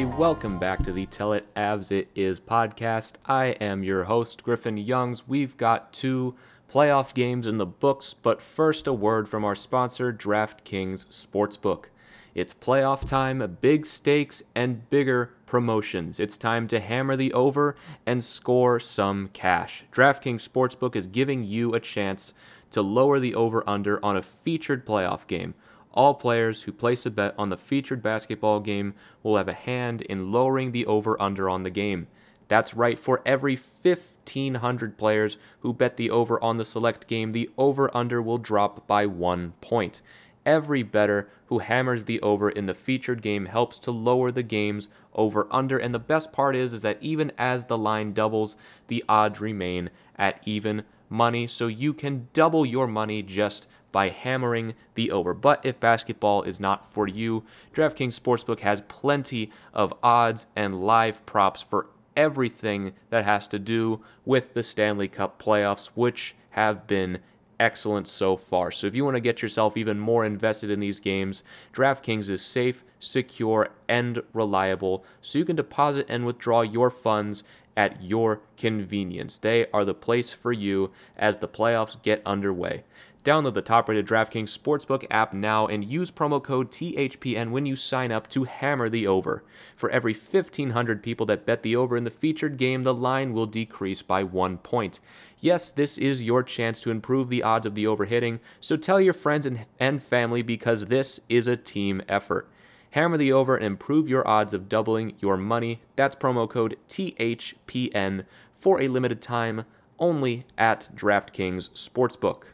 Everybody. Welcome back to the Tell It Avs It Is podcast. I am your host, Griffin Youngs. We've got two playoff games in the books, but first, a word from our sponsor, DraftKings Sportsbook. It's playoff time, big stakes, and bigger promotions. It's time to hammer the over and score some cash. DraftKings Sportsbook is giving you a chance to lower the over under on a featured playoff game. All players who place a bet on the featured basketball game will have a hand in lowering the over under on the game. That's right, for every 1,500 players who bet the over on the select game, the over under will drop by one point. Every bettor who hammers the over in the featured game helps to lower the game's over under, and the best part is, is that even as the line doubles, the odds remain at even money, so you can double your money just by hammering the over. But if basketball is not for you, DraftKings Sportsbook has plenty of odds and live props for everything that has to do with the Stanley Cup playoffs, which have been excellent so far. So if you want to get yourself even more invested in these games, DraftKings is safe, secure, and reliable, so you can deposit and withdraw your funds at your convenience. They are the place for you as the playoffs get underway. Download the top rated DraftKings Sportsbook app now and use promo code THPN when you sign up to hammer the over. For every 1,500 people that bet the over in the featured game, the line will decrease by one point. Yes, this is your chance to improve the odds of the over hitting, so tell your friends and, and family because this is a team effort. Hammer the over and improve your odds of doubling your money. That's promo code THPN for a limited time only at DraftKings Sportsbook.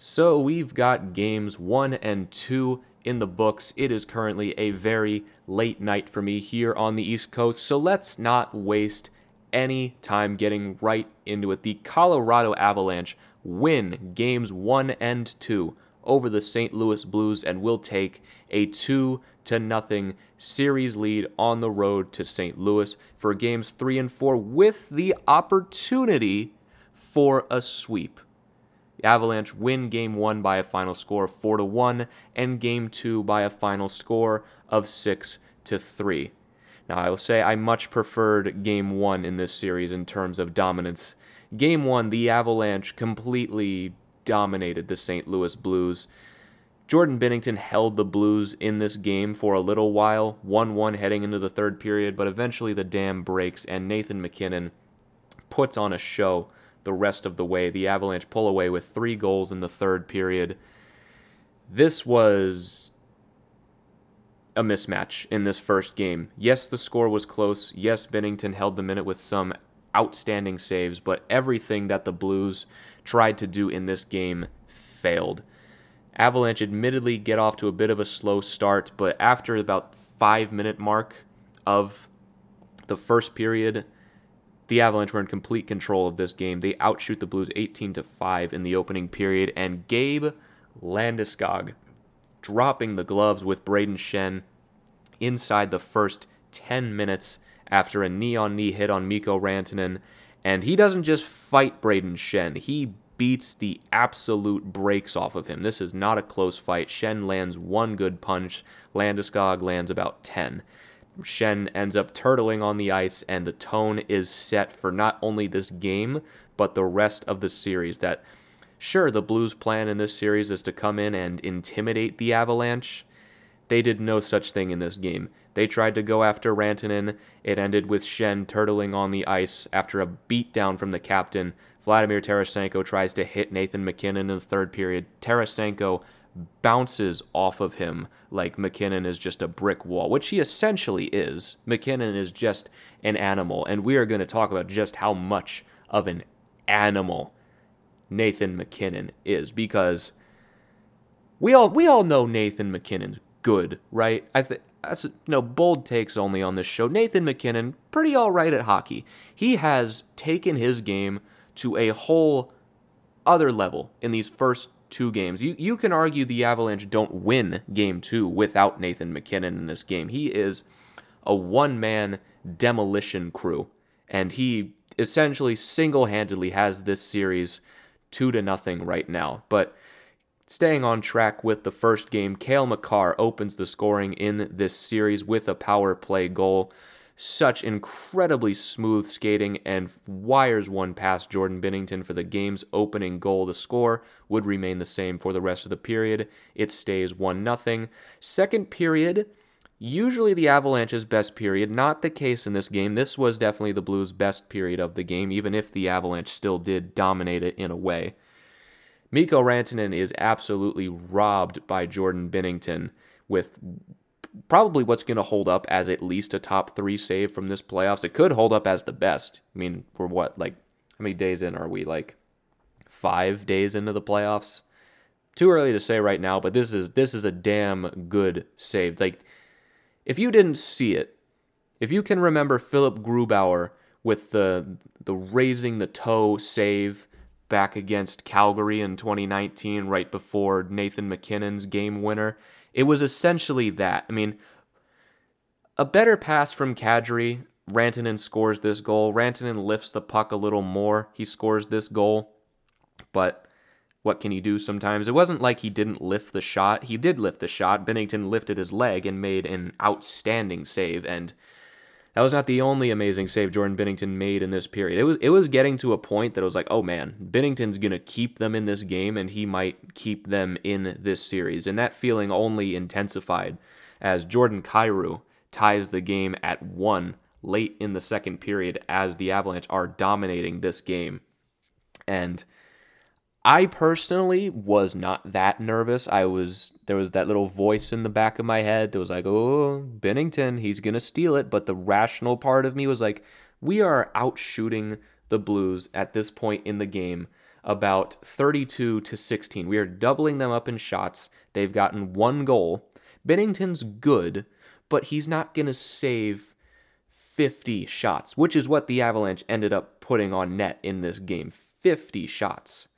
So we've got games one and two in the books. It is currently a very late night for me here on the East Coast, so let's not waste any time getting right into it. The Colorado Avalanche win games one and two over the St. Louis Blues and will take a two to nothing series lead on the road to St. Louis for games three and four with the opportunity for a sweep. Avalanche win game one by a final score of four to one, and game two by a final score of six to three. Now, I will say I much preferred game one in this series in terms of dominance. Game one, the Avalanche completely dominated the St. Louis Blues. Jordan Binnington held the Blues in this game for a little while, 1 1 heading into the third period, but eventually the dam breaks and Nathan MacKinnon puts on a show the rest of the way. The Avalanche pull away with three goals in the third period. This was a mismatch in this first game. Yes, the score was close. Yes, Binnington held the minute with some outstanding saves, but everything that the Blues tried to do in this game failed. Avalanche admittedly get off to a bit of a slow start, but after about 5 minute mark of the first period, the Avalanche were in complete control of this game. They outshoot the Blues 18 to 5 in the opening period, and Gabe Landeskog dropping the gloves with Brayden Schenn inside the first 10 minutes after a knee on knee hit on Mikko Rantanen. And he doesn't just fight Brayden Schenn, he beats the absolute brakes off of him. This is not a close fight. Schenn lands one good punch, Landeskog lands about 10. Schenn ends up turtling on the ice, and the tone is set for not only this game, but the rest of the series. That, sure, the Blues' plan in this series is to come in and intimidate the Avalanche. They did no such thing in this game. They tried to go after Rantanen. It ended with Schenn turtling on the ice after a beatdown from the captain. Vladimir Tarasenko tries to hit Nathan MacKinnon in the third period. Tarasenko bounces off of him like MacKinnon is just a brick wall, which he essentially is. MacKinnon is just an animal, and we are going to talk about just how much of an animal Nathan MacKinnon is because we all we all know Nathan MacKinnon's good, right? I think that's no bold takes only on this show. Nathan MacKinnon pretty all right at hockey. He has taken his game to a whole other level in these first two games. You you can argue the Avalanche don't win game 2 without Nathan MacKinnon in this game. He is a one-man demolition crew and he essentially single-handedly has this series 2 to nothing right now. But Staying on track with the first game, Cale Makar opens the scoring in this series with a power play goal. Such incredibly smooth skating and wires one past Jordan Binnington for the game's opening goal. The score would remain the same for the rest of the period. It stays 1 0. Second period, usually the Avalanche's best period. Not the case in this game. This was definitely the Blues' best period of the game, even if the Avalanche still did dominate it in a way. Mikko Rantanen is absolutely robbed by Jordan Binnington with probably what's going to hold up as at least a top three save from this playoffs. It could hold up as the best. I mean, we're what, like, how many days in are we? Like, five days into the playoffs? Too early to say right now, but this is this is a damn good save. Like, if you didn't see it, if you can remember Philipp Grubauer with the the raising the toe save back against Calgary in 2019, right before Nathan MacKinnon's game winner. It was essentially that. I mean, a better pass from Kadri. Rantanen scores this goal. Rantanen lifts the puck a little more. He scores this goal. But what can he do sometimes? It wasn't like he didn't lift the shot. He did lift the shot. Binnington lifted his leg and made an outstanding save. And that was not the only amazing save Jordan Binnington made in this period. It was it was getting to a point that it was like, oh man, Binnington's gonna keep them in this game, and he might keep them in this series. And that feeling only intensified as Jordan Kyrou ties the game at one late in the second period as the Avalanche are dominating this game. And I personally was not that nervous. I was there was that little voice in the back of my head that was like, "Oh, Binnington, he's going to steal it." But the rational part of me was like, "We are out shooting the Blues at this point in the game about 32 to 16. We are doubling them up in shots. They've gotten one goal. Binnington's good, but he's not going to save 50 shots, which is what the Avalanche ended up putting on net in this game. 50 shots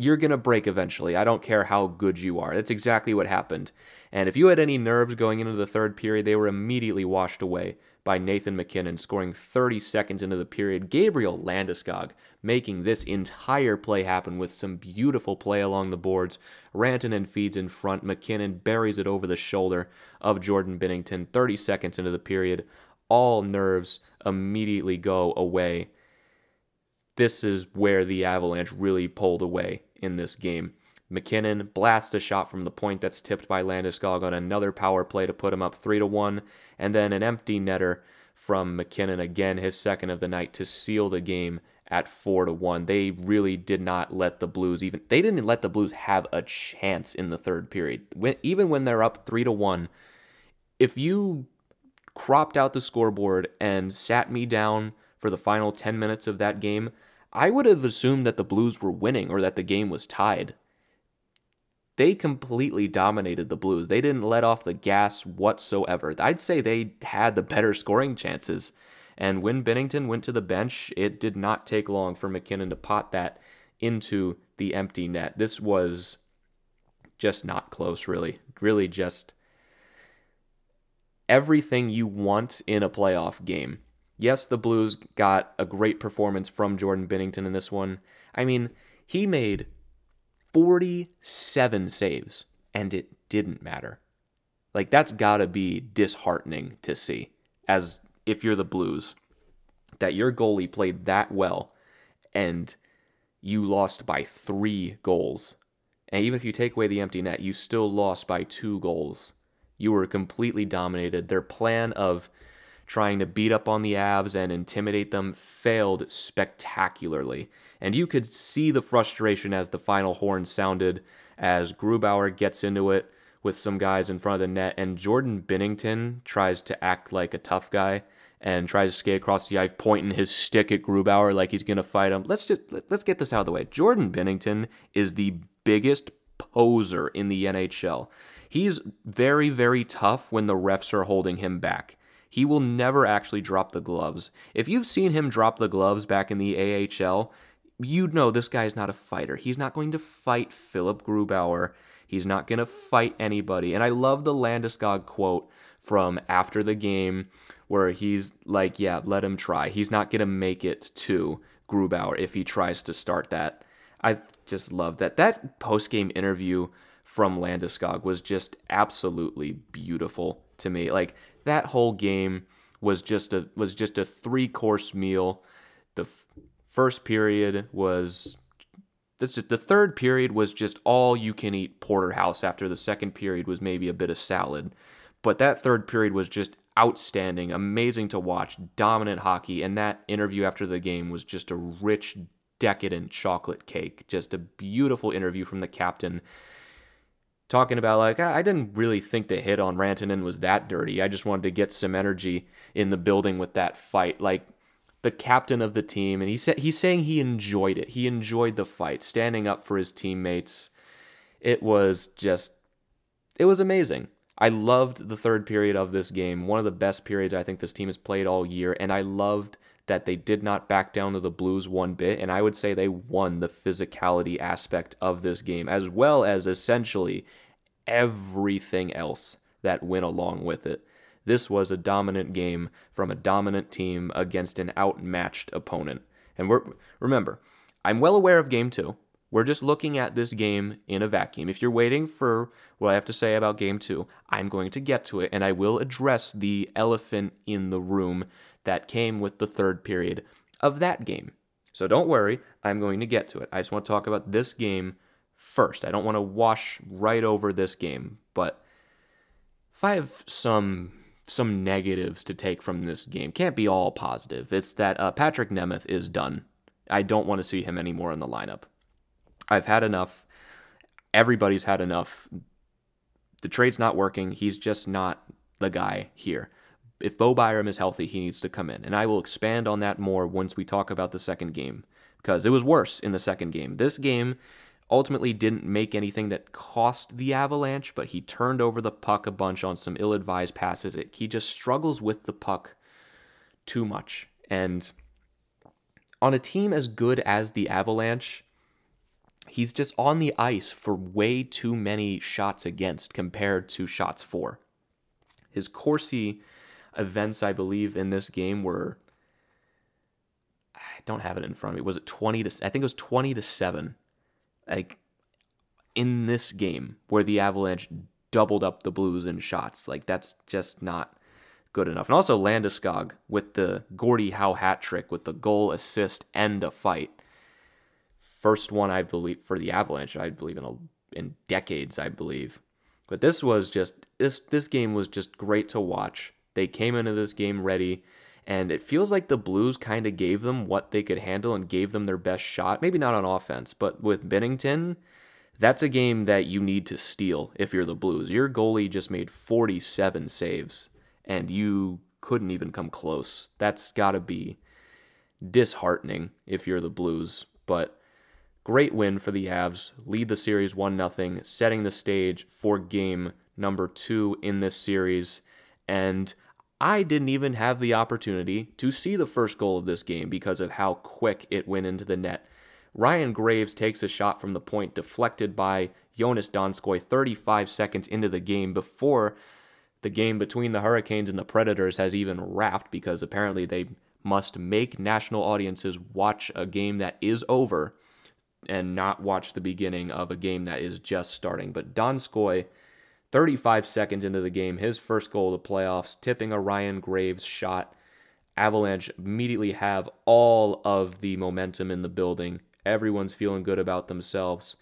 you're going to break eventually. I don't care how good you are. That's exactly what happened. And if you had any nerves going into the third period, they were immediately washed away by Nathan MacKinnon scoring 30 seconds into the period. Gabriel Landeskog making this entire play happen with some beautiful play along the boards. Rantanen feeds in front. MacKinnon buries it over the shoulder of Jordan Binnington 30 seconds into the period. All nerves immediately go away this is where the Avalanche really pulled away in this game. MacKinnon blasts a shot from the point that's tipped by Landeskog on another power play to put him up 3 to 1, and then an empty netter from MacKinnon again, his second of the night to seal the game at 4 to 1. They really did not let the Blues even they didn't let the Blues have a chance in the third period. When, even when they're up 3 to 1, if you cropped out the scoreboard and sat me down for the final 10 minutes of that game, I would have assumed that the Blues were winning or that the game was tied. They completely dominated the Blues. They didn't let off the gas whatsoever. I'd say they had the better scoring chances. And when Binnington went to the bench, it did not take long for MacKinnon to pot that into the empty net. This was just not close, really. Really, just everything you want in a playoff game Yes, the Blues got a great performance from Jordan Binnington in this one. I mean, he made 47 saves and it didn't matter. Like that's got to be disheartening to see as if you're the Blues that your goalie played that well and you lost by 3 goals. And even if you take away the empty net, you still lost by 2 goals. You were completely dominated. Their plan of trying to beat up on the Avs and intimidate them failed spectacularly. And you could see the frustration as the final horn sounded as Grubauer gets into it with some guys in front of the net and Jordan Binnington tries to act like a tough guy and tries to skate across the ice, pointing his stick at Grubauer like he's gonna fight him. Let's just let's get this out of the way. Jordan Binnington is the biggest poser in the NHL. He's very, very tough when the refs are holding him back. He will never actually drop the gloves. If you've seen him drop the gloves back in the AHL, you'd know this guy's not a fighter. He's not going to fight Philipp Grubauer. He's not going to fight anybody. And I love the Landeskog quote from after the game where he's like, yeah, let him try. He's not going to make it to Grubauer if he tries to start that. I just love that. That post game interview from Landeskog was just absolutely beautiful to me. Like that whole game was just a was just a three course meal. The f- first period was the third period was just all you can eat porterhouse after the second period was maybe a bit of salad. But that third period was just outstanding, amazing to watch, dominant hockey and that interview after the game was just a rich decadent chocolate cake. Just a beautiful interview from the captain talking about like I didn't really think the hit on Rantanen was that dirty. I just wanted to get some energy in the building with that fight. Like the captain of the team, and he said he's saying he enjoyed it. He enjoyed the fight, standing up for his teammates. It was just it was amazing. I loved the third period of this game, one of the best periods I think this team has played all year, and I loved that they did not back down to the Blues one bit, and I would say they won the physicality aspect of this game, as well as essentially everything else that went along with it. This was a dominant game from a dominant team against an outmatched opponent. And we're, remember, I'm well aware of game two. We're just looking at this game in a vacuum. If you're waiting for what I have to say about game two, I'm going to get to it and I will address the elephant in the room that came with the third period of that game. So don't worry, I'm going to get to it. I just want to talk about this game first. I don't want to wash right over this game, but if I have some some negatives to take from this game, can't be all positive. It's that uh, Patrik Nemeth is done. I don't want to see him anymore in the lineup. I've had enough. Everybody's had enough. The trade's not working. He's just not the guy here if Bo Byram is healthy, he needs to come in. And I will expand on that more once we talk about the second game because it was worse in the second game. This game ultimately didn't make anything that cost the Avalanche, but he turned over the puck a bunch on some ill advised passes. It, he just struggles with the puck too much. And on a team as good as the Avalanche, he's just on the ice for way too many shots against compared to shots for. His Corsi events I believe in this game were I don't have it in front of me. Was it 20 to I think it was 20 to 7. Like in this game where the Avalanche doubled up the Blues in shots. Like that's just not good enough. And also Landeskog with the Gordie Howe hat trick with the goal, assist, and a fight. First one I believe for the Avalanche, I believe in a, in decades, I believe. But this was just this this game was just great to watch. They came into this game ready, and it feels like the Blues kind of gave them what they could handle and gave them their best shot. Maybe not on offense, but with Binnington, that's a game that you need to steal if you're the Blues. Your goalie just made 47 saves, and you couldn't even come close. That's got to be disheartening if you're the Blues, but great win for the Avs. Lead the series 1 0, setting the stage for game number 2 in this series and I didn't even have the opportunity to see the first goal of this game because of how quick it went into the net. Ryan Graves takes a shot from the point deflected by Joonas Donskoi 35 seconds into the game before the game between the Hurricanes and the Predators has even wrapped because apparently they must make national audiences watch a game that is over and not watch the beginning of a game that is just starting. But Donskoi 35 seconds into the game, his first goal of the playoffs, tipping a Ryan Graves shot. Avalanche immediately have all of the momentum in the building. Everyone's feeling good about themselves.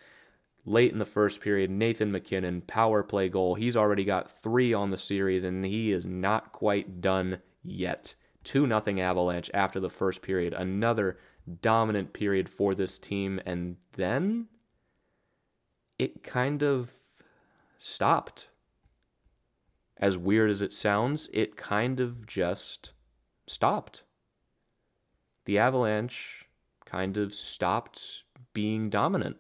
Late in the first period, Nathan MacKinnon, power play goal. He's already got three on the series, and he is not quite done yet. 2 0 Avalanche after the first period. Another dominant period for this team. And then it kind of stopped. As weird as it sounds, it kind of just stopped. The Avalanche kind of stopped being dominant.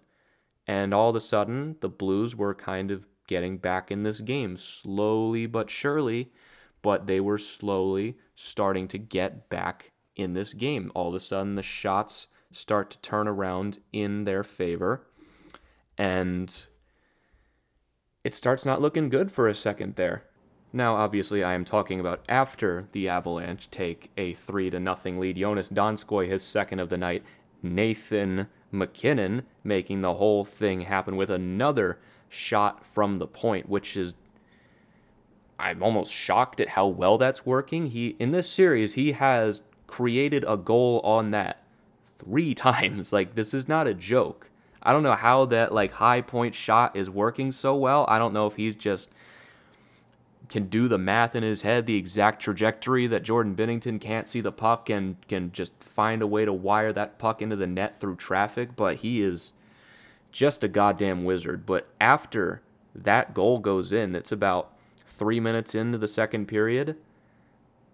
And all of a sudden, the Blues were kind of getting back in this game slowly but surely, but they were slowly starting to get back in this game. All of a sudden, the shots start to turn around in their favor, and it starts not looking good for a second there. Now, obviously, I am talking about after the Avalanche take a 3 to nothing lead. Joonas Donskoi, his second of the night. Nathan MacKinnon making the whole thing happen with another shot from the point, which is I'm almost shocked at how well that's working. He in this series he has created a goal on that three times. Like this is not a joke. I don't know how that like high point shot is working so well. I don't know if he's just can do the math in his head, the exact trajectory that Jordan Binnington can't see the puck and can just find a way to wire that puck into the net through traffic, but he is just a goddamn wizard. But after that goal goes in, it's about three minutes into the second period.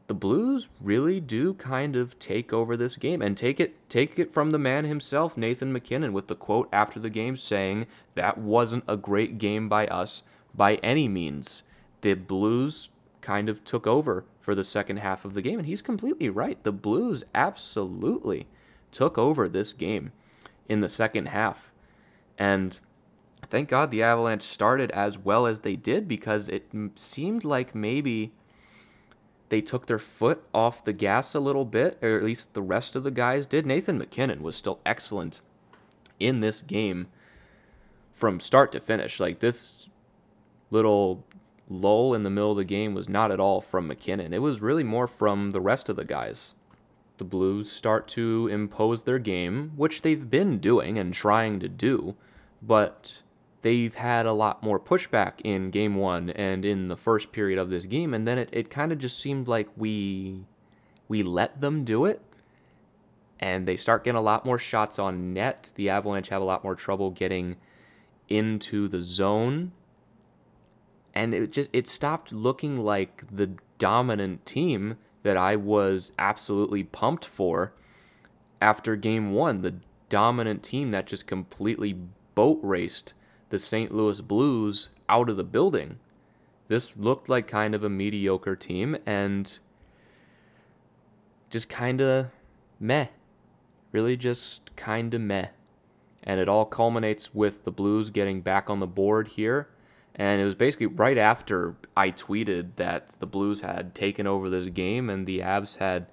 The Blues really do kind of take over this game and take it take it from the man himself, Nathan MacKinnon, with the quote after the game saying that wasn't a great game by us by any means. The Blues kind of took over for the second half of the game, and he's completely right. The Blues absolutely took over this game in the second half. And thank God the Avalanche started as well as they did because it seemed like maybe they took their foot off the gas a little bit, or at least the rest of the guys did. Nathan MacKinnon was still excellent in this game from start to finish. Like this little lull in the middle of the game was not at all from MacKinnon. It was really more from the rest of the guys the Blues start to impose their game, which they've been doing and trying to do, but they've had a lot more pushback in game one and in the first period of this game, and then it, it kind of just seemed like we we let them do it. And they start getting a lot more shots on net. The Avalanche have a lot more trouble getting into the zone. And it just it stopped looking like the dominant team that I was absolutely pumped for after game one. The dominant team that just completely boat raced the St. Louis Blues out of the building. This looked like kind of a mediocre team and just kind of meh. Really just kind of meh. And it all culminates with the Blues getting back on the board here and it was basically right after I tweeted that the Blues had taken over this game and the Avs had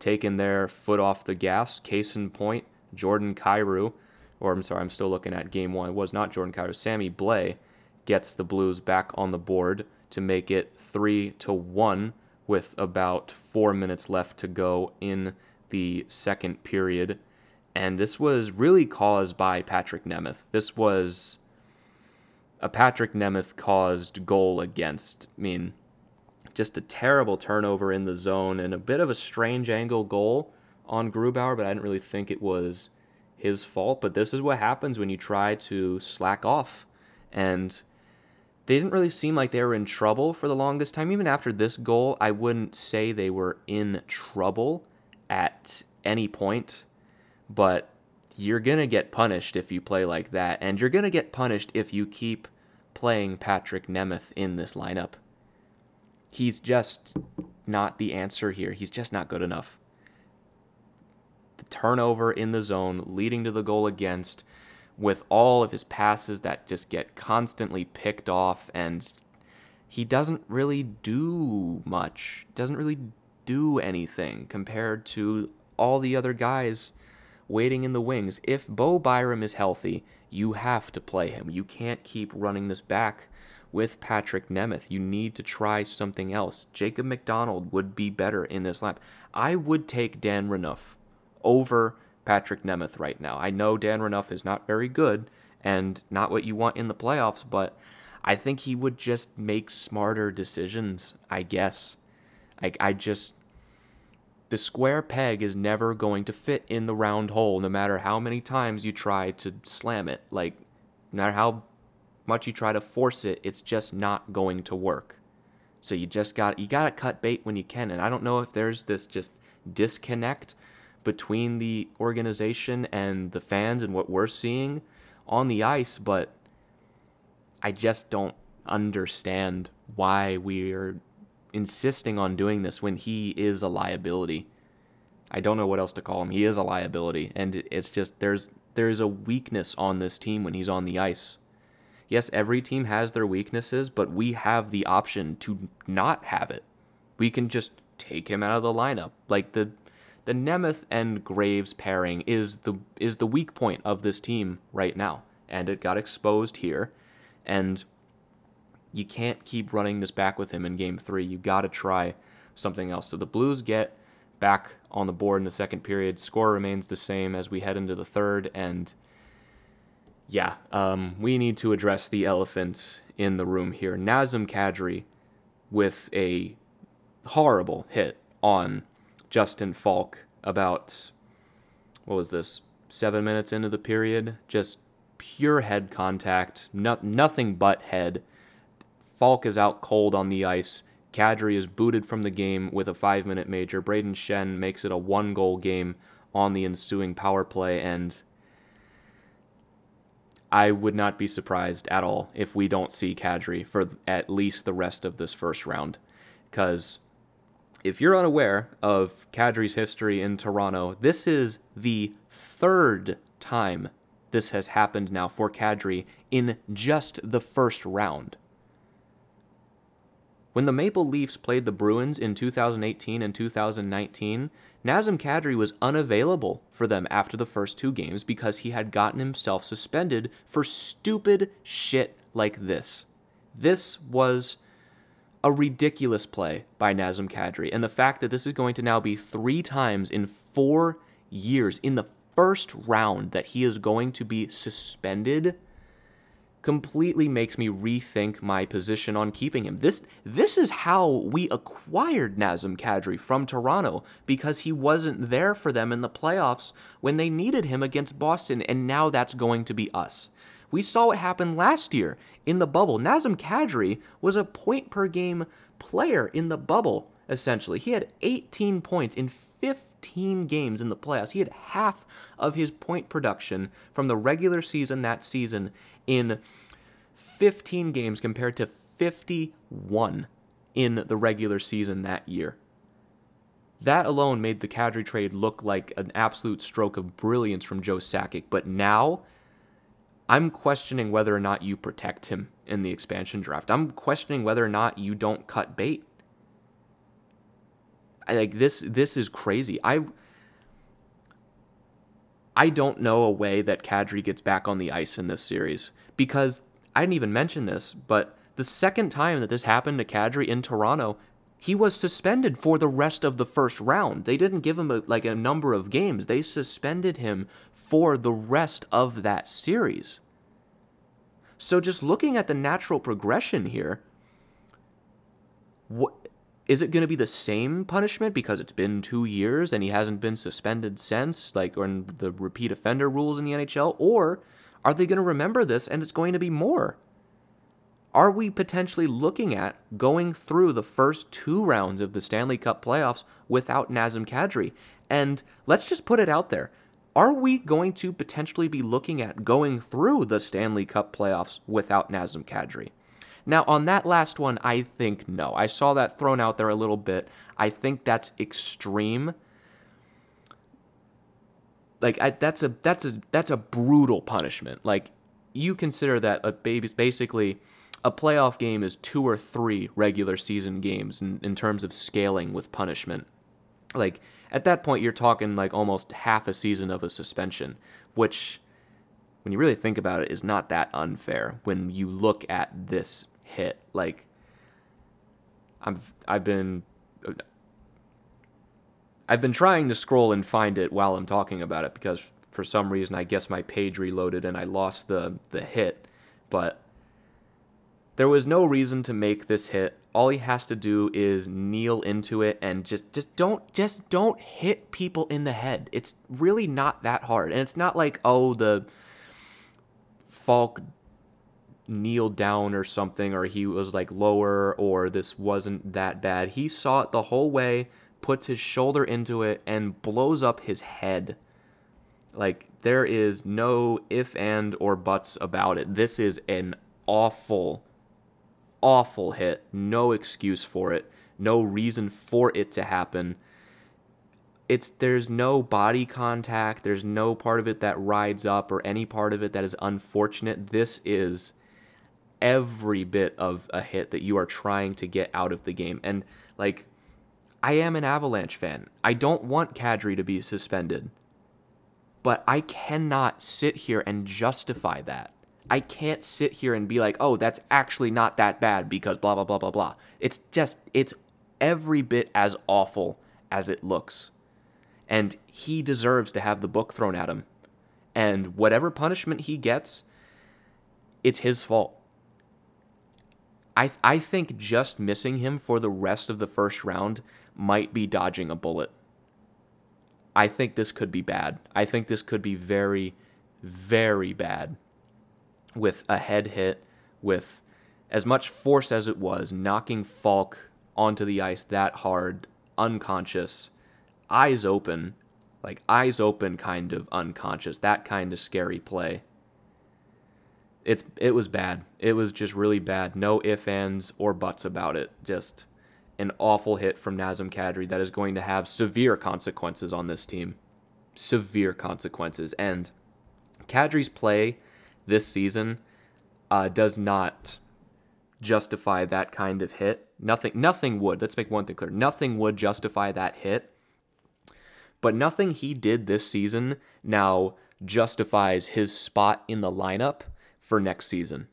taken their foot off the gas. Case in point, Jordan Kyrou, or I'm sorry, I'm still looking at game one. It was not Jordan Kyrou. Sammy Blais gets the Blues back on the board to make it three to one with about four minutes left to go in the second period. And this was really caused by Patrik Nemeth. This was a Patrik Nemeth caused goal against. I mean, just a terrible turnover in the zone and a bit of a strange angle goal on Grubauer, but I didn't really think it was his fault. But this is what happens when you try to slack off. And they didn't really seem like they were in trouble for the longest time. Even after this goal, I wouldn't say they were in trouble at any point. But you're going to get punished if you play like that. And you're going to get punished if you keep playing Patrik Nemeth in this lineup. He's just not the answer here. He's just not good enough. The turnover in the zone leading to the goal against, with all of his passes that just get constantly picked off, and he doesn't really do much, doesn't really do anything compared to all the other guys waiting in the wings. If Bo Byram is healthy, you have to play him. You can't keep running this back with Patrik Nemeth. You need to try something else. Jacob MacDonald would be better in this lap. I would take Dan Renouf over Patrik Nemeth right now. I know Dan Renouf is not very good and not what you want in the playoffs, but I think he would just make smarter decisions, I guess. Like I just the square peg is never going to fit in the round hole no matter how many times you try to slam it. Like, no matter how much you try to force it, it's just not going to work. So you just got you got to cut bait when you can. And I don't know if there's this just disconnect between the organization and the fans and what we're seeing on the ice, but I just don't understand why we're insisting on doing this when he is a liability. I don't know what else to call him. He is a liability, and it's just there's there's a weakness on this team when he's on the ice. Yes, every team has their weaknesses, but we have the option to not have it. We can just take him out of the lineup. Like the the Nemeth and Graves pairing is the is the weak point of this team right now, and it got exposed here. And you can't keep running this back with him in game three. You got to try something else. So the Blues get back on the board in the second period. Score remains the same as we head into the third. And yeah, um, we need to address the elephant in the room here. Nazem Kadri with a horrible hit on Justin Faulk about, what was this, seven minutes into the period? Just pure head contact, no, nothing but head. Faulk is out cold on the ice. Kadri is booted from the game with a five minute major. Brayden Schenn makes it a one goal game on the ensuing power play, and I would not be surprised at all if we don't see Kadri for at least the rest of this first round. Because if you're unaware of Kadri's history in Toronto, this is the third time this has happened now for Kadri in just the first round. When the Maple Leafs played the Bruins in 2018 and 2019, Nazem Kadri was unavailable for them after the first two games because he had gotten himself suspended for stupid shit like this. This was a ridiculous play by Nazem Kadri, and the fact that this is going to now be three times in four years in the first round that he is going to be suspended completely makes me rethink my position on keeping him. This this is how we acquired Nazem Kadri from Toronto because he wasn't there for them in the playoffs when they needed him against Boston and now that's going to be us. We saw what happened last year in the bubble. Nazem Kadri was a point per game player in the bubble essentially. He had 18 points in 15 games in the playoffs. He had half of his point production from the regular season that season in 15 games compared to 51 in the regular season that year. That alone made the Kadri trade look like an absolute stroke of brilliance from Joe Sakic. But now, I'm questioning whether or not you protect him in the expansion draft. I'm questioning whether or not you don't cut bait. I, like this, this is crazy. I, I don't know a way that Kadri gets back on the ice in this series because I didn't even mention this, but the second time that this happened to Kadri in Toronto, he was suspended for the rest of the first round. They didn't give him a, like a number of games. They suspended him for the rest of that series. So just looking at the natural progression here, what is it going to be the same punishment because it's been 2 years and he hasn't been suspended since like or the repeat offender rules in the NHL or are they going to remember this and it's going to be more? Are we potentially looking at going through the first two rounds of the Stanley Cup playoffs without Nazem Kadri? And let's just put it out there. Are we going to potentially be looking at going through the Stanley Cup playoffs without Nazem Kadri? Now, on that last one, I think no. I saw that thrown out there a little bit. I think that's extreme like I, that's a that's a that's a brutal punishment. Like you consider that a baby basically a playoff game is two or three regular season games in, in terms of scaling with punishment. Like at that point you're talking like almost half a season of a suspension, which when you really think about it is not that unfair when you look at this hit. Like I've I've been I've been trying to scroll and find it while I'm talking about it because for some reason I guess my page reloaded and I lost the the hit, but there was no reason to make this hit. All he has to do is kneel into it and just just don't just don't hit people in the head. It's really not that hard. And it's not like, oh, the Faulk kneeled down or something or he was like lower or this wasn't that bad. He saw it the whole way puts his shoulder into it and blows up his head. Like there is no if and or buts about it. This is an awful awful hit. No excuse for it. No reason for it to happen. It's there's no body contact. There's no part of it that rides up or any part of it that is unfortunate. This is every bit of a hit that you are trying to get out of the game. And like I am an Avalanche fan. I don't want Kadri to be suspended. But I cannot sit here and justify that. I can't sit here and be like, oh, that's actually not that bad because blah, blah, blah, blah, blah. It's just, it's every bit as awful as it looks. And he deserves to have the book thrown at him. And whatever punishment he gets, it's his fault. I, I think just missing him for the rest of the first round might be dodging a bullet. I think this could be bad. I think this could be very, very bad with a head hit, with as much force as it was, knocking Faulk onto the ice that hard, unconscious, eyes open, like eyes open kind of unconscious, that kind of scary play. It's it was bad. It was just really bad. No ifs, ands, or buts about it. Just an awful hit from Nazem Kadri that is going to have severe consequences on this team. Severe consequences. And Kadri's play this season uh, does not justify that kind of hit. Nothing, nothing would. Let's make one thing clear. Nothing would justify that hit. But nothing he did this season now justifies his spot in the lineup for next season.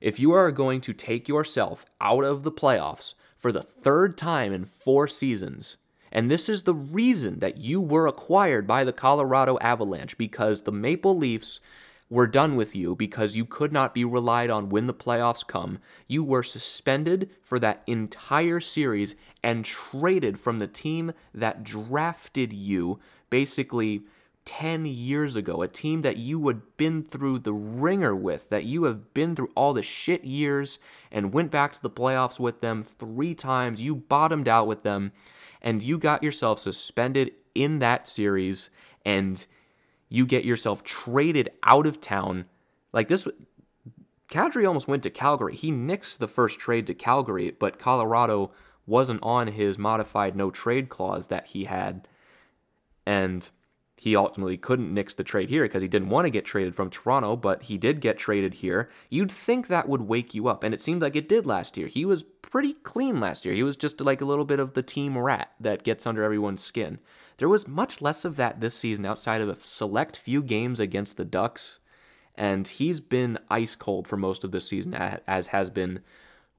If you are going to take yourself out of the playoffs for the third time in four seasons, and this is the reason that you were acquired by the Colorado Avalanche because the Maple Leafs were done with you because you could not be relied on when the playoffs come. You were suspended for that entire series and traded from the team that drafted you basically 10 years ago, a team that you had been through the ringer with, that you have been through all the shit years and went back to the playoffs with them three times. You bottomed out with them and you got yourself suspended in that series and you get yourself traded out of town. Like this, Kadri almost went to Calgary. He nixed the first trade to Calgary, but Colorado wasn't on his modified no trade clause that he had. And he ultimately couldn't nix the trade here because he didn't want to get traded from Toronto, but he did get traded here. You'd think that would wake you up, and it seemed like it did last year. He was pretty clean last year. He was just like a little bit of the team rat that gets under everyone's skin. There was much less of that this season outside of a select few games against the Ducks, and he's been ice cold for most of this season, as has been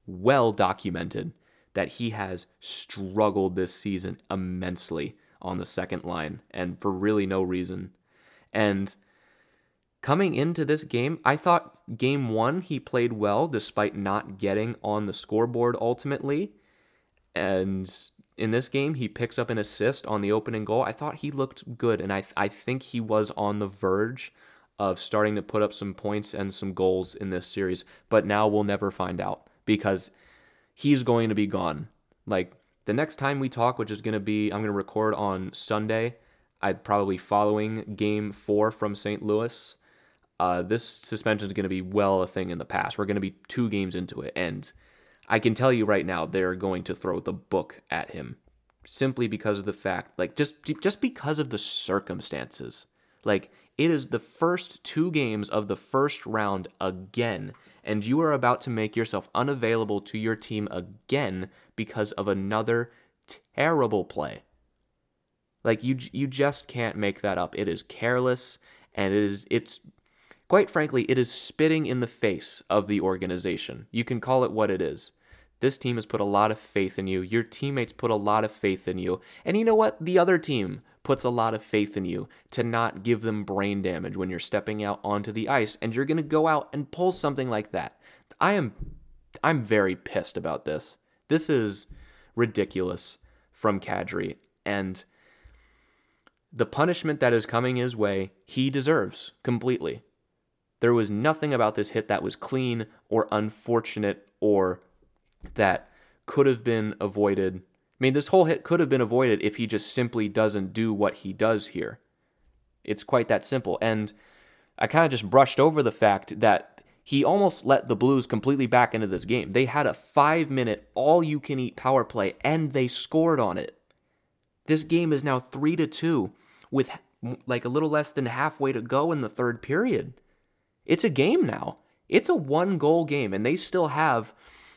well documented that he has struggled this season immensely on the second line and for really no reason. And coming into this game, I thought game one he played well despite not getting on the scoreboard ultimately. And in this game, he picks up an assist on the opening goal. I thought he looked good, and I, I think he was on the verge of starting to put up some points and some goals in this series. But now we'll never find out because he's going to be gone. Like the next time we talk, which is going to be, I'm going to record on Sunday. I'd probably following game four from St. Louis. Uh, this suspension is going to be well a thing in the past. We're going to be two games into it. And I can tell you right now, they're going to throw the book at him simply because of the fact, like, just, just because of the circumstances. Like, it is the first two games of the first round again and you are about to make yourself unavailable to your team again because of another terrible play. Like you you just can't make that up. It is careless and it is it's quite frankly it is spitting in the face of the organization. You can call it what it is. This team has put a lot of faith in you. Your teammates put a lot of faith in you. And you know what? The other team puts a lot of faith in you to not give them brain damage when you're stepping out onto the ice and you're going to go out and pull something like that. I am I'm very pissed about this. This is ridiculous from Kadri and the punishment that is coming his way, he deserves completely. There was nothing about this hit that was clean or unfortunate or that could have been avoided I mean, this whole hit could have been avoided if he just simply doesn't do what he does here. It's quite that simple. And I kind of just brushed over the fact that he almost let the Blues completely back into this game. They had a five minute, all you can eat power play, and they scored on it. This game is now 3 to 2 with like a little less than halfway to go in the third period. It's a game now. It's a one goal game, and they still have,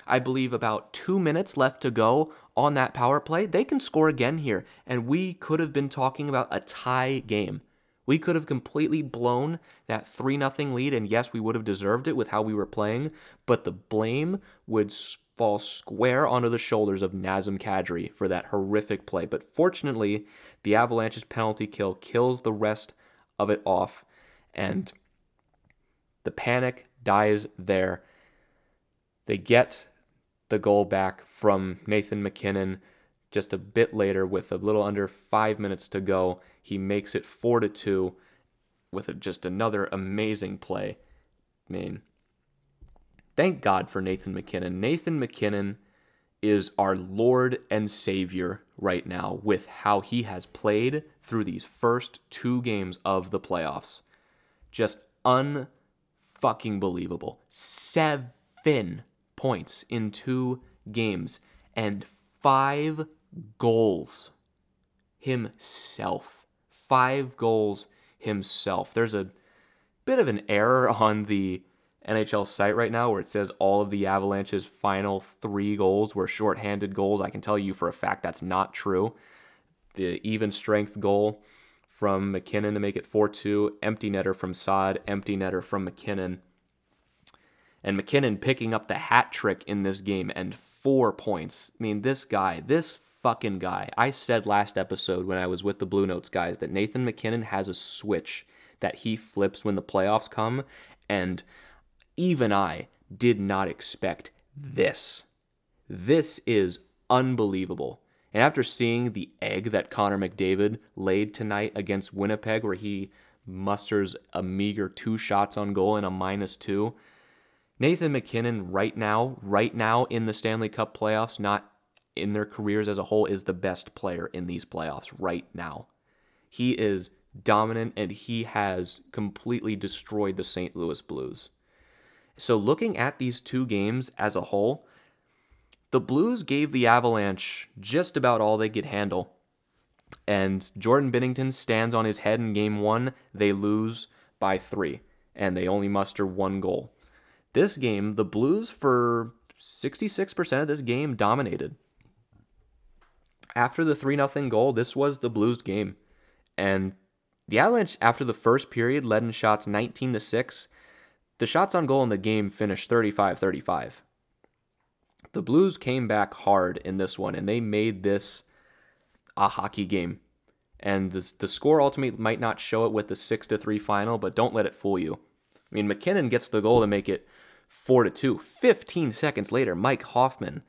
I believe, about two minutes left to go on that power play. They can score again here, and we could have been talking about a tie game. We could have completely blown that 3 0 lead, and yes, we would have deserved it with how we were playing, but the blame would fall square onto the shoulders of Nazem Kadri for that horrific play. But fortunately, the Avalanche's penalty kill kills the rest of it off, and the panic dies there. They get the goal back from Nathan MacKinnon just a bit later with a little under five minutes to go. He makes it four to two with just another amazing play. I mean, thank God for Nathan MacKinnon. Nathan MacKinnon is our Lord and Savior right now with how he has played through these first two games of the playoffs. Just unfucking believable. Seven points in two games and five goals himself. Five goals himself. There's a bit of an error on the NHL site right now where it says all of the Avalanche's final three goals were shorthanded goals. I can tell you for a fact that's not true. The even strength goal from MacKinnon to make it 4 2, empty netter from Saad, empty netter from MacKinnon. And MacKinnon picking up the hat trick in this game and four points. I mean, this guy, this fucking guy. I said last episode when I was with the Blue Notes guys that Nathan MacKinnon has a switch that he flips when the playoffs come. And even I did not expect this. This is unbelievable. And after seeing the egg that Connor McDavid laid tonight against Winnipeg, where he musters a meager two shots on goal and a minus two, Nathan MacKinnon, right now, right now in the Stanley Cup playoffs, not in their careers as a whole, is the best player in these playoffs right now. He is dominant and he has completely destroyed the St. Louis Blues. So, looking at these two games as a whole, the Blues gave the Avalanche just about all they could handle. And Jordan Binnington stands on his head in game one. They lose by three, and they only muster one goal. This game, the Blues, for 66% of this game, dominated. After the 3 0 goal, this was the Blues game. And the Avalanche, after the first period, led in shots 19 to 6. The shots on goal in the game finished 35 35. The Blues came back hard in this one, and they made this a hockey game. And the, the score ultimately might not show it with the 6 to 3 final, but don't let it fool you. I mean, MacKinnon gets the goal to make it 4 to 2. 15 seconds later, Mike Hoffman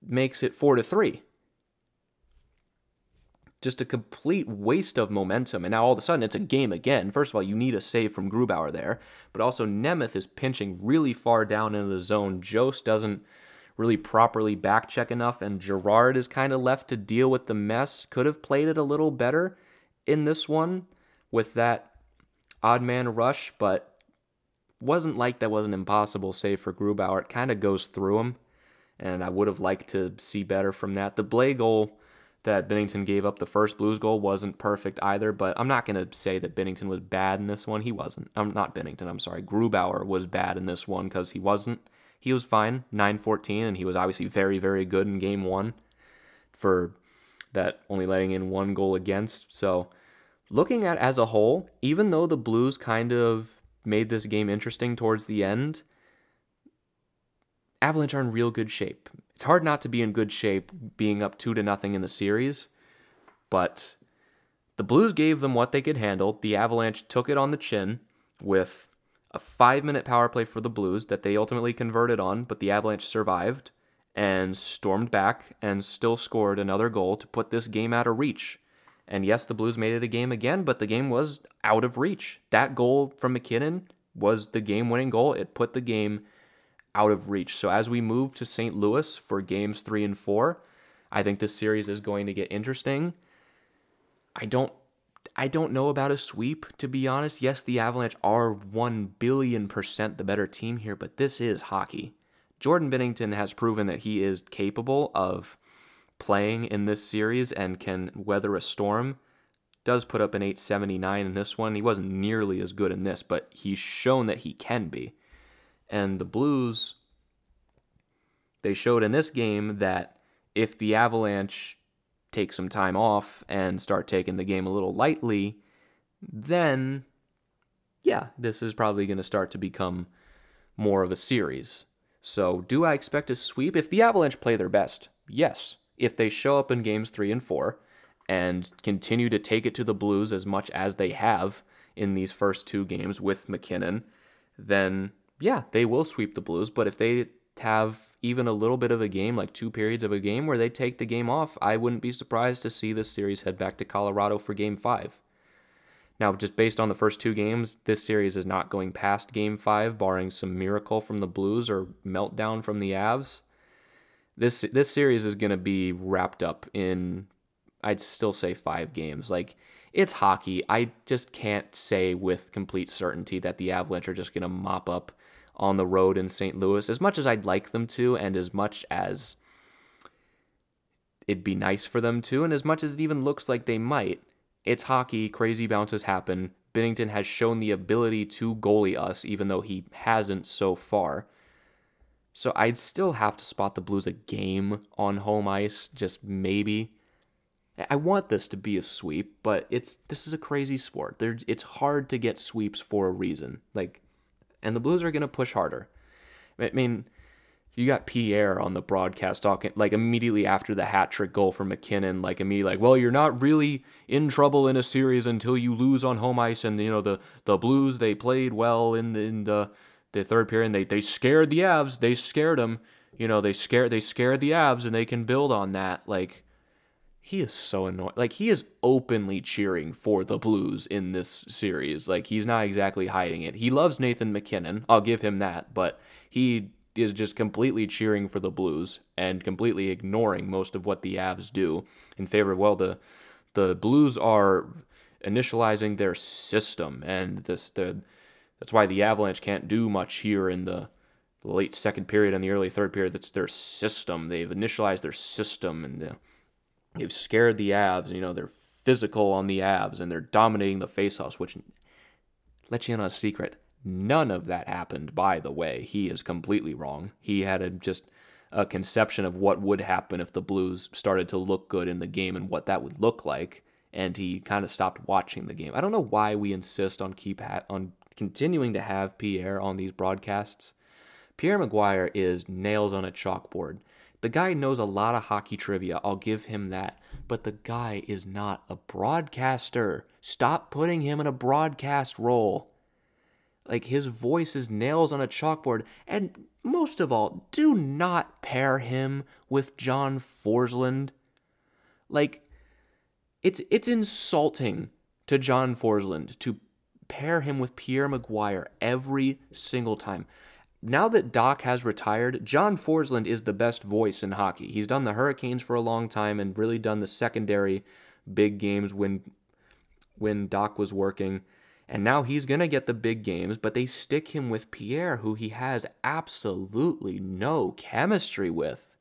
makes it 4 to 3. Just a complete waste of momentum. And now all of a sudden it's a game again. First of all, you need a save from Grubauer there, but also Nemeth is pinching really far down into the zone. Jost doesn't really properly back check enough, and Girard is kind of left to deal with the mess. Could have played it a little better in this one with that odd man rush, but wasn't like that wasn't impossible save for Grubauer. It kind of goes through him, and I would have liked to see better from that. The Blais goal that Binnington gave up, the first Blues goal, wasn't perfect either, but I'm not going to say that Binnington was bad in this one. He wasn't. I'm not Binnington, I'm sorry. Grubauer was bad in this one because he wasn't. He was fine, 9-14, and he was obviously very, very good in game one for that only letting in one goal against. So looking at as a whole, even though the Blues kind of made this game interesting towards the end, Avalanche are in real good shape. It's hard not to be in good shape being up two to nothing in the series, but the Blues gave them what they could handle. The Avalanche took it on the chin with a five minute power play for the Blues that they ultimately converted on, but the Avalanche survived and stormed back and still scored another goal to put this game out of reach. And yes, the Blues made it a game again, but the game was out of reach. That goal from MacKinnon was the game winning goal. It put the game out of reach. So as we move to St. Louis for games three and four, I think this series is going to get interesting. I don't I don't know about a sweep, to be honest. Yes, the Avalanche are 1 billion percent the better team here, but this is hockey. Jordan Binnington has proven that he is capable of playing in this series and can weather a storm. Does put up an 879 in this one. He wasn't nearly as good in this, but he's shown that he can be. And the Blues, they showed in this game that if the Avalanche take some time off and start taking the game a little lightly, then yeah, this is probably going to start to become more of a series. So, do I expect a sweep? If the Avalanche play their best, yes. If they show up in games three and four and continue to take it to the Blues as much as they have in these first two games with MacKinnon, then yeah, they will sweep the Blues. But if they have even a little bit of a game, like two periods of a game where they take the game off, I wouldn't be surprised to see this series head back to Colorado for game five. Now, just based on the first two games, this series is not going past game five, barring some miracle from the Blues or meltdown from the Avs. This this series is going to be wrapped up in, I'd still say five games. Like it's hockey. I just can't say with complete certainty that the Avalanche are just going to mop up on the road in St. Louis, as much as I'd like them to, and as much as it'd be nice for them to, and as much as it even looks like they might, it's hockey, crazy bounces happen. Binnington has shown the ability to goalie us, even though he hasn't so far. So I'd still have to spot the Blues a game on home ice, just maybe. I want this to be a sweep, but it's this is a crazy sport. There, it's hard to get sweeps for a reason. Like and the Blues are to push harder. I mean, you got Pierre on the broadcast talking like immediately after the hat trick goal for MacKinnon, like immediately like, well, you're not really in trouble in a series until you lose on home ice, and you know the the Blues they played well in the in the, the third period, and they they scared the Avs, they scared them, you know they scared they scared the Avs, and they can build on that, like he is so annoying. Like he is openly cheering for the Blues in this series. Like he's not exactly hiding it. He loves Nathan MacKinnon. I'll give him that, but he is just completely cheering for the Blues and completely ignoring most of what the Avs do in favor of well the the Blues are initializing their system and this the that's why the Avalanche can't do much here in the late second period and the early third period. That's their system. They've initialized their system and uh, They've scared the Avs. You know, they're physical on the Avs and they're dominating the faceoffs, which let you in on a secret. None of that happened, by the way. He is completely wrong. He had a, just a conception of what would happen if the Blues started to look good in the game and what that would look like, and he kind of stopped watching the game. I don't know why we insist on keep ha- on continuing to have Pierre on these broadcasts. Pierre McGuire is nails on a chalkboard. The guy knows a lot of hockey trivia, I'll give him that. But the guy is not a broadcaster. Stop putting him in a broadcast role. Like his voice is nails on a chalkboard. And most of all, do not pair him with John Forslund. Like, it's it's insulting to John Forslund to pair him with Pierre McGuire every single time now that Doc has retired, John Forslund is the best voice in hockey. He's done the Hurricanes for a long time and really done the secondary big games when when Doc was working. And now he's going to get the big games, but they stick him with Pierre, who he has absolutely no chemistry with.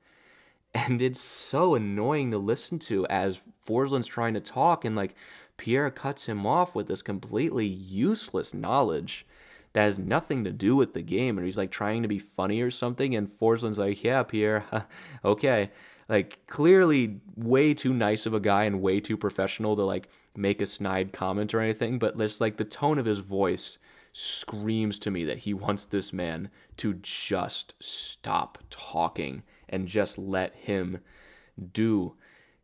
And it's so annoying to listen to as Forslund's trying to talk, and like Pierre cuts him off with this completely useless knowledge that has nothing to do with the game. And he's like trying to be funny or something. And Forslund's like, yeah, Pierre, okay. Like clearly way too nice of a guy and way too professional to like make a snide comment or anything. But just like the tone of his voice screams to me that he wants this man to just stop talking and just let him do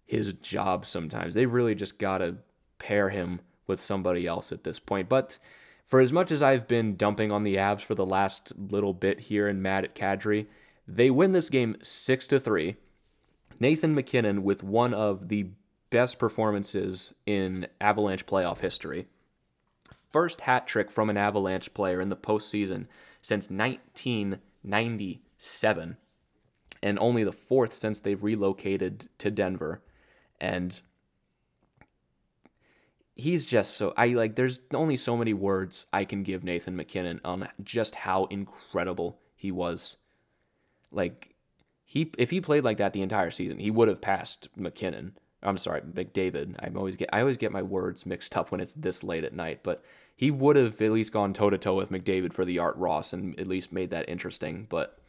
his job sometimes. They really just got to pair him with somebody else at this point. But for as much as I've been dumping on the Avs for the last little bit here and mad at Kadri, they win this game 6 to 3. Nathan MacKinnon with one of the best performances in Avalanche playoff history. First hat trick from an Avalanche player in the postseason since 1997. and only the fourth since they've relocated to Denver. And he's just so I like there's only so many words I can give Nathan MacKinnon on just how incredible he was. Like he if he played like that the entire season, he would have passed MacKinnon. I'm sorry, McDavid. I always get I always get my words mixed up when it's this late at night, but he would have at least gone toe to toe with McDavid for the Art Ross and at least made that interesting. But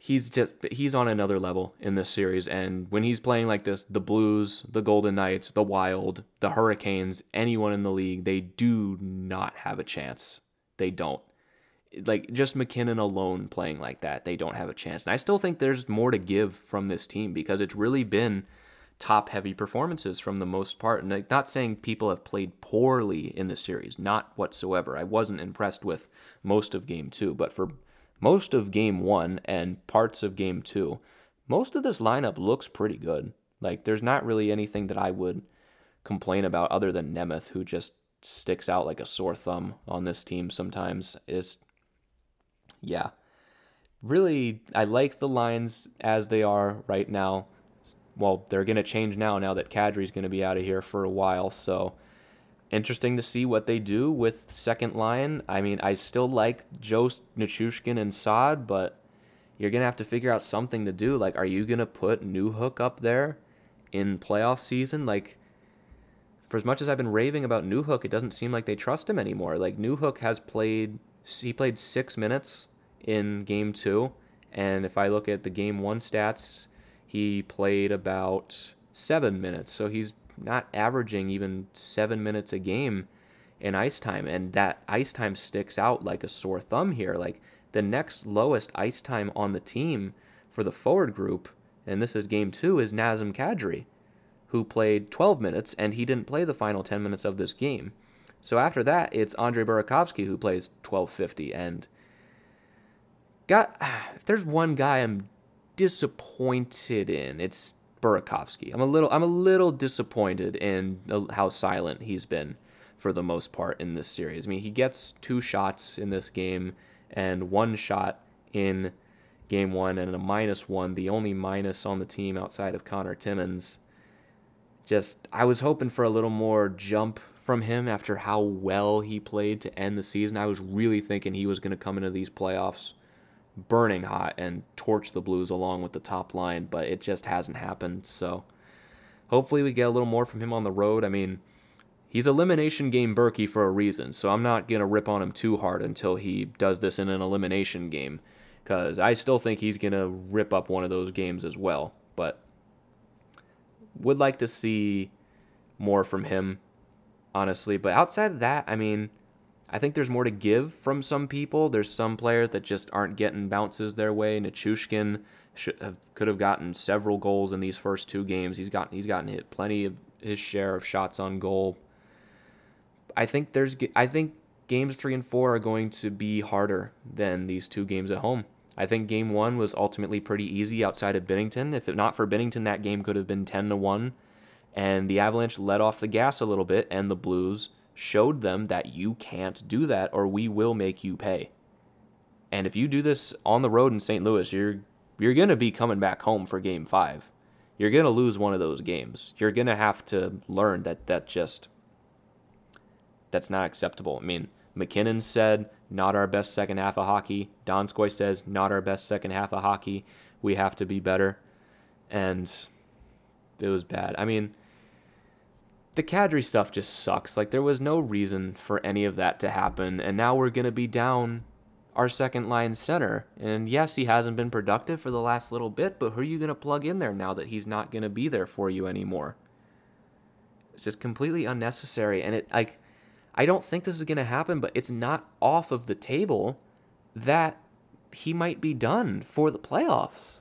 he's just he's on another level in this series. And when he's playing like this the blues the golden knights the wild the hurricanes anyone in the league they do not have a chance. They don't. Like just MacKinnon alone playing like that they don't have a chance. And i still think there's more to give from this team because it's really been top heavy performances from the most part. And not saying people have played poorly in the series not whatsoever. I wasn't impressed with most of game two but for most of game one and parts of game two, most of this lineup looks pretty good. Like, there's not really anything that I would complain about other than Nemeth, who just sticks out like a sore thumb on this team sometimes. Is yeah. Really, I like the lines as they are right now. Well, they're going to change now, now that Kadri's going to be out of here for a while. So, interesting to see what they do with second line. I mean, I still like Joe Nichushkin and Saad, but you're gonna have to figure out something to do. Like, are you gonna put Newhook up there in playoff season? Like, for as much as I've been raving about Newhook, it doesn't seem like they trust him anymore. Like Newhook has played, he played six minutes in game two, and if I look at the game one stats, he played about seven minutes. So he's not averaging even seven minutes a game in ice time. And that ice time sticks out like a sore thumb here. Like the next lowest ice time on the team for the forward group, and this is game two, is Nazem Kadri, who played 12 minutes and he didn't play the final 10 minutes of this game. So after that, it's Andre Burakovsky who plays 1250. And got if there's one guy I'm disappointed in, it's Burakovsky. I'm a little I'm a little disappointed in how silent he's been for the most part in this series. I mean, he gets two shots in this game and one shot in game 1 and a minus 1, the only minus on the team outside of Connor Timmins. Just I was hoping for a little more jump from him after how well he played to end the season. I was really thinking he was going to come into these playoffs burning hot and torch the Blues along with the top line, but it just hasn't happened. So hopefully we get a little more from him on the road. I mean, he's elimination game Berkey for a reason, so I'm not going to rip on him too hard until he does this in an elimination game because I still think he's going to rip up one of those games as well. But would like to see more from him, honestly. But outside of that, I mean, I think there's more to give from some people. There's some players that just aren't getting bounces their way. Nichushkin should have, could have gotten several goals in these first two games. He's gotten he's gotten hit plenty of his share of shots on goal. I think there's I think games 3 and 4 are going to be harder than these two games at home. I think game 1 was ultimately pretty easy outside of Binnington. If it not for Binnington that game could have been 10 to 1 and the Avalanche let off the gas a little bit and the Blues showed them that you can't do that or we will make you pay. And if you do this on the road in St. Louis, you're you're going to be coming back home for game 5. You're going to lose one of those games. You're going to have to learn that that just that's not acceptable. I mean, MacKinnon said not our best second half of hockey. Donskoi says not our best second half of hockey. We have to be better. And it was bad. I mean, the Kadri stuff just sucks. Like there was no reason for any of that to happen, and now we're gonna be down our second line center. And yes, he hasn't been productive for the last little bit, but who are you gonna plug in there now that he's not gonna be there for you anymore? It's just completely unnecessary, and it like I don't think this is gonna happen, but it's not off of the table that he might be done for the playoffs.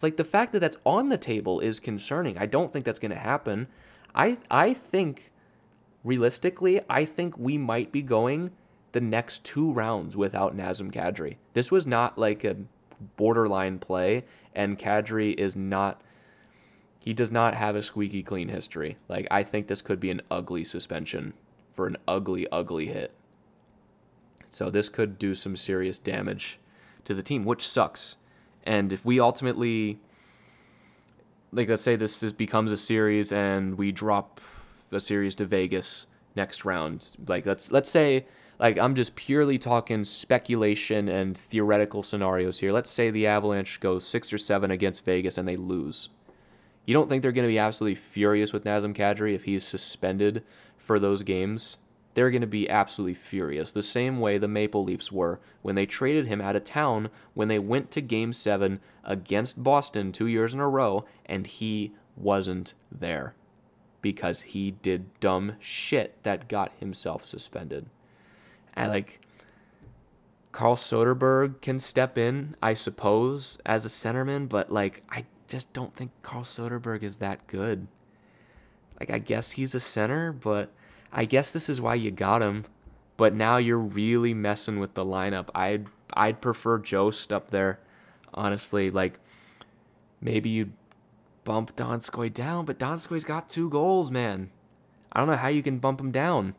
Like the fact that that's on the table is concerning. I don't think that's going to happen. I I think realistically, I think we might be going the next two rounds without Nazem Kadri. This was not like a borderline play, and Kadri is not. He does not have a squeaky clean history. Like I think this could be an ugly suspension for an ugly, ugly hit. So this could do some serious damage to the team, which sucks And if we ultimately, like, let's say this, this becomes a series and we drop the series to Vegas next round, like let's let's say like I'm just purely talking speculation and theoretical scenarios here. Let's say the Avalanche go six or seven against Vegas and they lose. You don't think they're going to be absolutely furious with Nazem Kadri if he's suspended for those games? They're going to be absolutely furious, the same way the Maple Leafs were when they traded him out of town when they went to Game 7 against Boston two years in a row and he wasn't there because he did dumb shit that got himself suspended. And like Carl Soderberg can step in, I suppose, as a centerman, but like I just don't think Carl Soderberg is that good. Like I guess he's a center, but I guess this is why you got him. But now you're really messing with the lineup. I'd I'd prefer Jost up there, honestly. Like maybe you bump Donskoi down, but Donskoi's got two goals, man. I don't know how you can bump him down.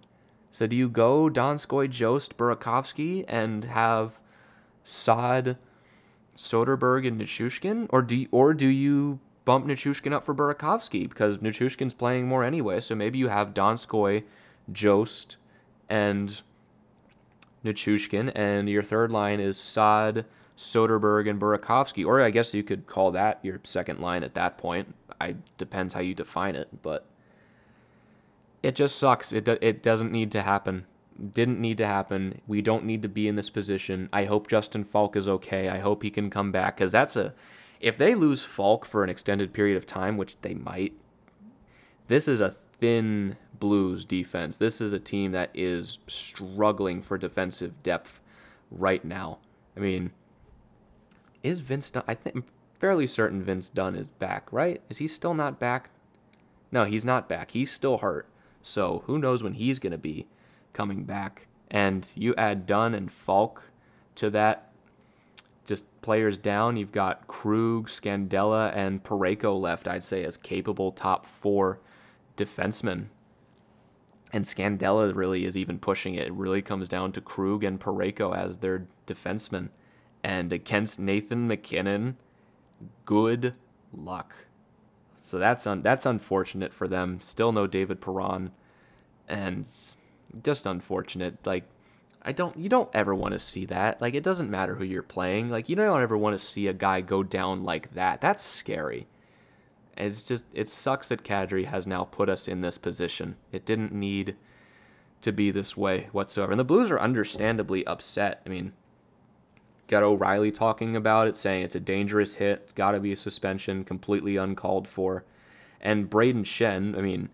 So do you go Donskoi, Jost, Burakovsky, and have Sod, Soderberg, and Nichushkin, or do you, or do you bump Nichushkin up for Burakovsky because Nichushkin's playing more anyway? So maybe you have Donskoi, Jost, and Nichushkin, and your third line is Saad, Soderberg, and Burakovsky, or I guess you could call that your second line at that point. I depends how you define it, but it just sucks. It it doesn't need to happen. Didn't need to happen. We don't need to be in this position. I hope Justin Faulk is okay. I hope he can come back because that's a. If they lose Faulk for an extended period of time, which they might, this is a thin Blues defense. This is a team that is struggling for defensive depth right now. I mean, is Vince Dunn? I think I'm fairly certain Vince Dunn is back, right? Is he still not back? No, he's not back. He's still hurt. So who knows when he's going to be coming back. And you add Dunn and Faulk to that, just players down. You've got Krug, Scandella, and Parayko left, I'd say, as capable top four defensemen. And Scandella really is even pushing it. It really comes down to Krug and Parayko as their defensemen. And against Nathan MacKinnon, good luck. So that's un- that's unfortunate for them. Still no David Perron, and just unfortunate. Like I don't you don't ever want to see that. Like it doesn't matter who you're playing. Like you don't ever want to see a guy go down like that. That's scary. It's just it sucks that Kadri has now put us in this position. It didn't need to be this way whatsoever. And the Blues are understandably upset. I mean, Got O'Reilly talking about it, saying it's a dangerous hit, got to be a suspension, completely uncalled for. And Brayden Schenn, I mean,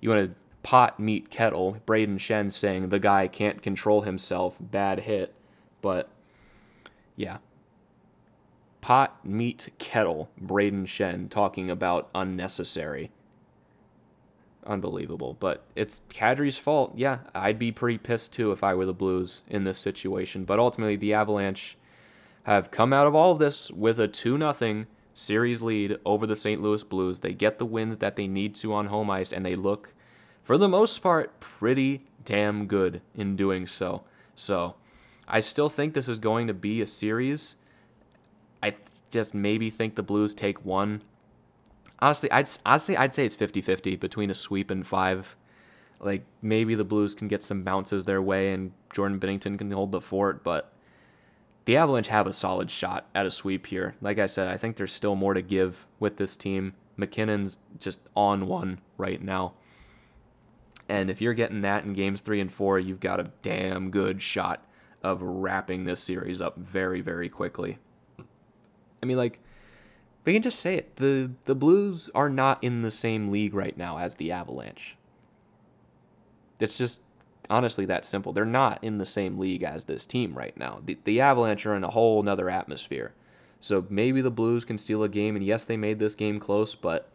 you want to pot meet kettle. Brayden Schenn saying the guy can't control himself, bad hit. But yeah. Pot meet kettle, Brayden Schenn talking about unnecessary. Unbelievable. But it's Kadri's fault. Yeah, I'd be pretty pissed too if I were the Blues in this situation. But ultimately, the Avalanche have come out of all of this with a 2 0 series lead over the St. Louis Blues. They get the wins that they need to on home ice, and they look, for the most part, pretty damn good in doing so. So I still think this is going to be a series. I just maybe think the Blues take one. Honestly, I'd honestly I'd say it's 50-50 between a sweep and five. Like maybe the Blues can get some bounces their way and Jordan Binnington can hold the fort, but the Avalanche have a solid shot at a sweep here. Like I said, I think there's still more to give with this team. MacKinnon's just on one right now. And if you're getting that in games three and four, you've got a damn good shot of wrapping this series up very, very quickly. I mean, like, we can just say it. The the Blues are not in the same league right now as the Avalanche. It's just honestly that simple. They're not in the same league as this team right now. The, the Avalanche are in a whole nother atmosphere. So maybe the Blues can steal a game, and yes, they made this game close, but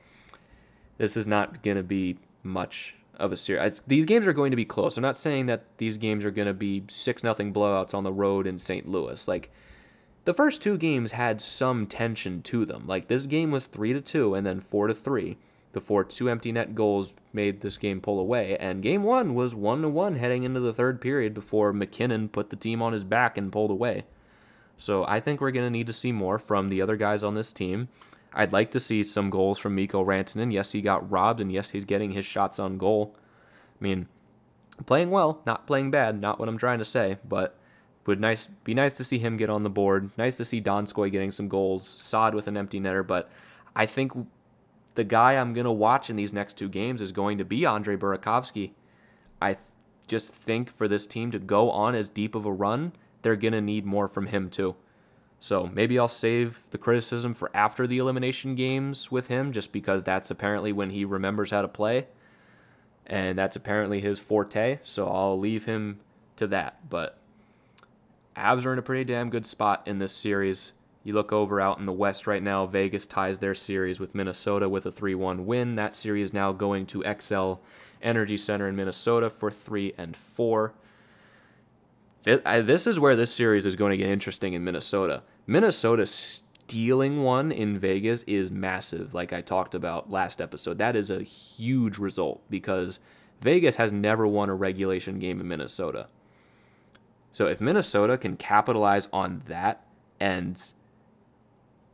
this is not going to be much of a series. These games are going to be close. I'm not saying that these games are going to be six nothing blowouts on the road in St. Louis. Like the first two games had some tension to them. Like this game was three to two, and then four to three before two empty net goals made this game pull away. And game one was one to one heading into the third period before MacKinnon put the team on his back and pulled away. So I think we're to need to see more from the other guys on this team. I'd like to see some goals from Mikko Rantanen. Yes, he got robbed, and yes, he's getting his shots on goal. I mean, playing well, not playing bad, not what I'm trying to say, but would nice be nice to see him get on the board. Nice to see Donskoi getting some goals, Saad with an empty netter, but I think the guy I'm to watch in these next two games is going to be Andre Burakovsky. I just think for this team to go on as deep of a run, they're to need more from him too. So maybe I'll save the criticism for after the elimination games with him, just because that's apparently when he remembers how to play. And that's apparently his forte. So I'll leave him to that. But Avs are in a pretty damn good spot in this series. You look over out in the West right now, Vegas ties their series with Minnesota with a 3 1 win. That series now going to Xcel Energy Center in Minnesota for 3 and 4. This is where this series is going to get interesting in Minnesota. Minnesota stealing one in Vegas is massive, like I talked about last episode. That is a huge result because Vegas has never won a regulation game in Minnesota. So if Minnesota can capitalize on that and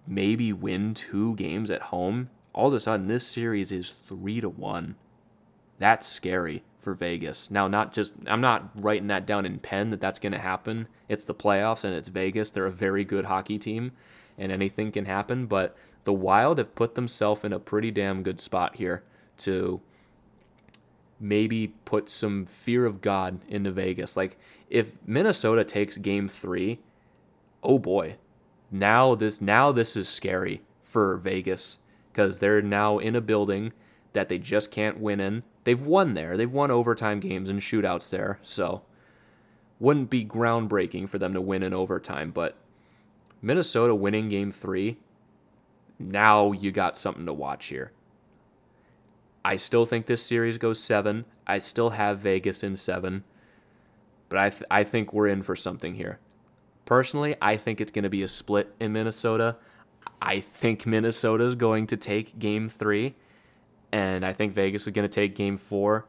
maybe win two games at home, all of a sudden this series is three to one. That's scary for Vegas. Now, not just I'm not writing that down in pen that that's going to happen. It's the playoffs and it's Vegas. They're a very good hockey team, and anything can happen. But the Wild have put themselves in a pretty damn good spot here to maybe put some fear of God into Vegas. Like if Minnesota takes Game Three, oh boy, now this now this is scary for Vegas because they're now in a building that they just can't win in. They've won there. They've won overtime games and shootouts there, so wouldn't be groundbreaking for them to win in overtime, but Minnesota winning game 3, now you got something to watch here. I still think this series goes 7. I still have Vegas in 7. But I th- I think we're in for something here. Personally, I think it's going to be a split in Minnesota. I think Minnesota is going to take game three, and I think Vegas is going to take game four.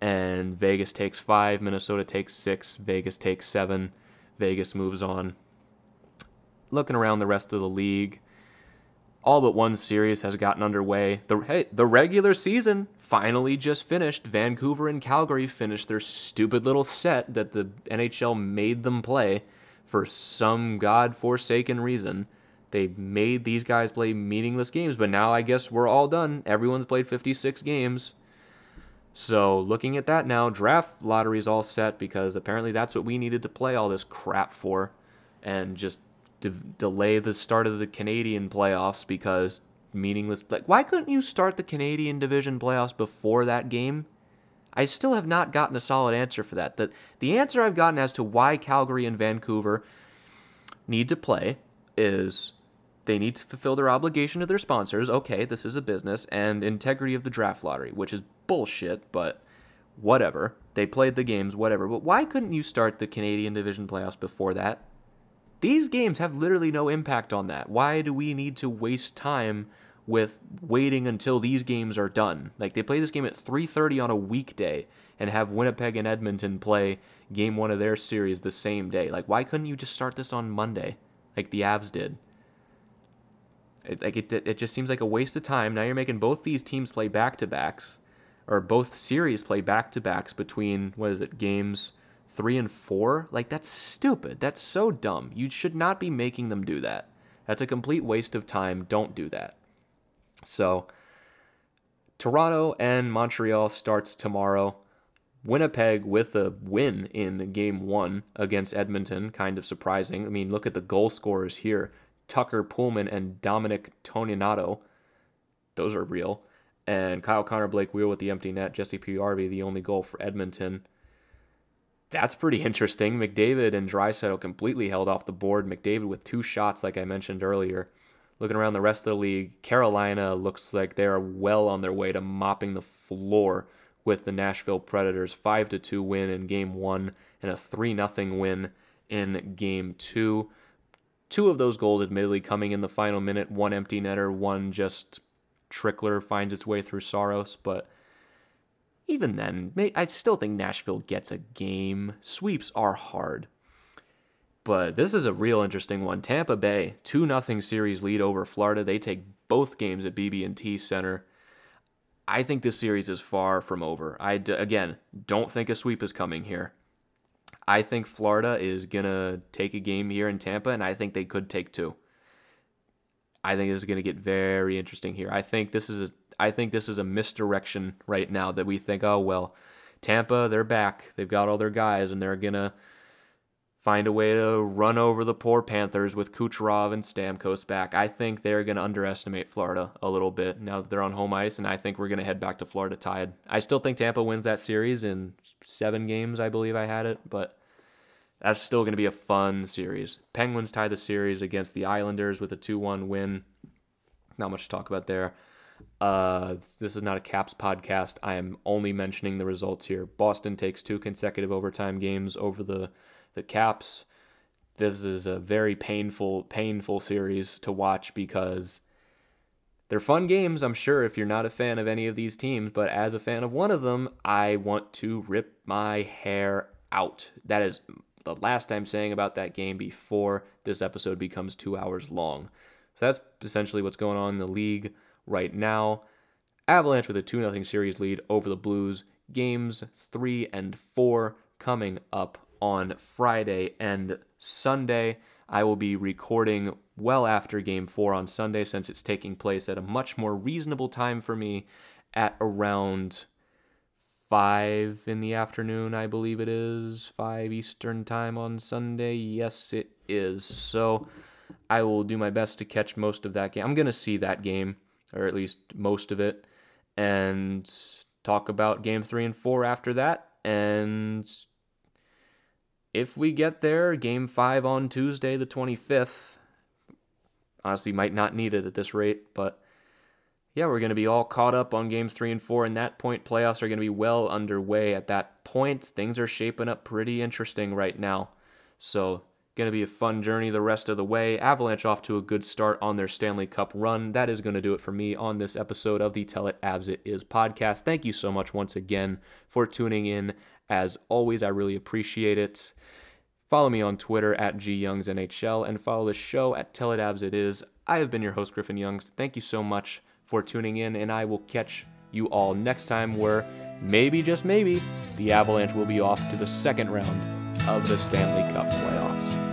And Vegas takes five, Minnesota takes six, Vegas takes seven, Vegas moves on. Looking around the rest of the league, all but one series has gotten underway. The hey, the regular season finally just finished. Vancouver and Calgary finished their stupid little set that the NHL made them play for some god-forsaken reason. They made these guys play meaningless games, but now I guess we're all done. Everyone's played 56 games. So, looking at that now, draft lottery's all set because apparently that's what we needed to play all this crap for and just de- delay the start of the Canadian playoffs because meaningless. Like, why couldn't you start the Canadian division playoffs before that game? I still have not gotten a solid answer for that. The, the answer I've gotten as to why Calgary and Vancouver need to play is they need to fulfill their obligation to their sponsors. Okay, this is a business, and integrity of the draft lottery, which is bullshit, but whatever. They played the games, whatever. But why couldn't you start the Canadian Division playoffs before that? These games have literally no impact on that. Why do we need to waste time with waiting until these games are done. Like they play this game at 3:30 on a weekday and have Winnipeg and Edmonton play game 1 of their series the same day. Like why couldn't you just start this on Monday like the Avs did? It, like it it just seems like a waste of time. Now you're making both these teams play back-to-backs or both series play back-to-backs between what is it? Games 3 and 4? Like that's stupid. That's so dumb. You should not be making them do that. That's a complete waste of time. Don't do that. So Toronto and Montreal starts tomorrow. Winnipeg with a win in game one against Edmonton, kind of surprising. I mean, look at the goal scorers here Tucker Poolman and Dominic Toninato. Those are real. And Kyle Connor Blake Wheeler with the empty net. Jesse Puljujarvi, the only goal for Edmonton. That's pretty interesting. McDavid and Draisaitl completely held off the board. McDavid with two shots, like I mentioned earlier. Looking around the rest of the league, Carolina looks like they are well on their way to mopping the floor with the Nashville Predators. 5 to 2 win in game 1 and a 3 nothing win in game 2. Two of those goals admittedly coming in the final minute, one empty netter, one just trickler finds its way through Saros, but even then, I still think Nashville gets a game. Sweeps are hard. But this is a real interesting one. Tampa Bay, 2 0 series lead over Florida. They take both games at BB&T Center. I think this series is far from over. I again don't think a sweep is coming here. I think Florida is going to take a game here in Tampa and I think they could take two. I think this is going to get very interesting here. I think this is a, I think this is a misdirection right now that we think, oh well, Tampa, they're back. They've got all their guys and they're going to find a way to run over the poor Panthers with Kucherov and Stamkos back. I think they're going to underestimate Florida a little bit now that they're on home ice, and I think we're going to head back to Florida tied. I still think Tampa wins that series in seven games, I believe I had it, but that's still going to be a fun series. Penguins tie the series against the Islanders with a 2 1 win. Not much to talk about there. Uh, this is not a Caps podcast. I am only mentioning the results here. Boston takes two consecutive overtime games over the, the Caps. This is a very painful, painful series to watch because they're fun games, I'm sure, if you're not a fan of any of these teams. But as a fan of one of them, I want to rip my hair out. That is the last I'm saying about that game before this episode becomes two hours long. So that's essentially what's going on in the league right now. Avalanche with a 2 0 series lead over the Blues. Games 3 and 4 coming up on Friday and Sunday. I will be recording well after game 4 on Sunday since it's taking place at a much more reasonable time for me at around five in the afternoon, I believe it is, five Eastern time on Sunday. Yes, it is. So I will do my best to catch most of that game. I'm going to see that game, or at least most of it, and talk about game three and four after that. And if we get there, game five on Tuesday, the 25th, honestly, might not need it at this rate, but yeah, we're going to be all caught up on games three and four, and that point playoffs are going to be well underway at that point. Things are shaping up pretty interesting right now. So, going to be a fun journey the rest of the way. Avalanche off to a good start on their Stanley Cup run. That is going to do it for me on this episode of the Tell It Avs It Is podcast. Thank you so much once again for tuning in. As always, I really appreciate it. Follow me on Twitter at gyoungsnhl and follow the show at Tell It Avs It Is. I have been your host, Griffin Youngs. Thank you so much for tuning in, and I will catch you all next time where maybe, just maybe, the Avalanche will be off to the second round of the Stanley Cup playoffs.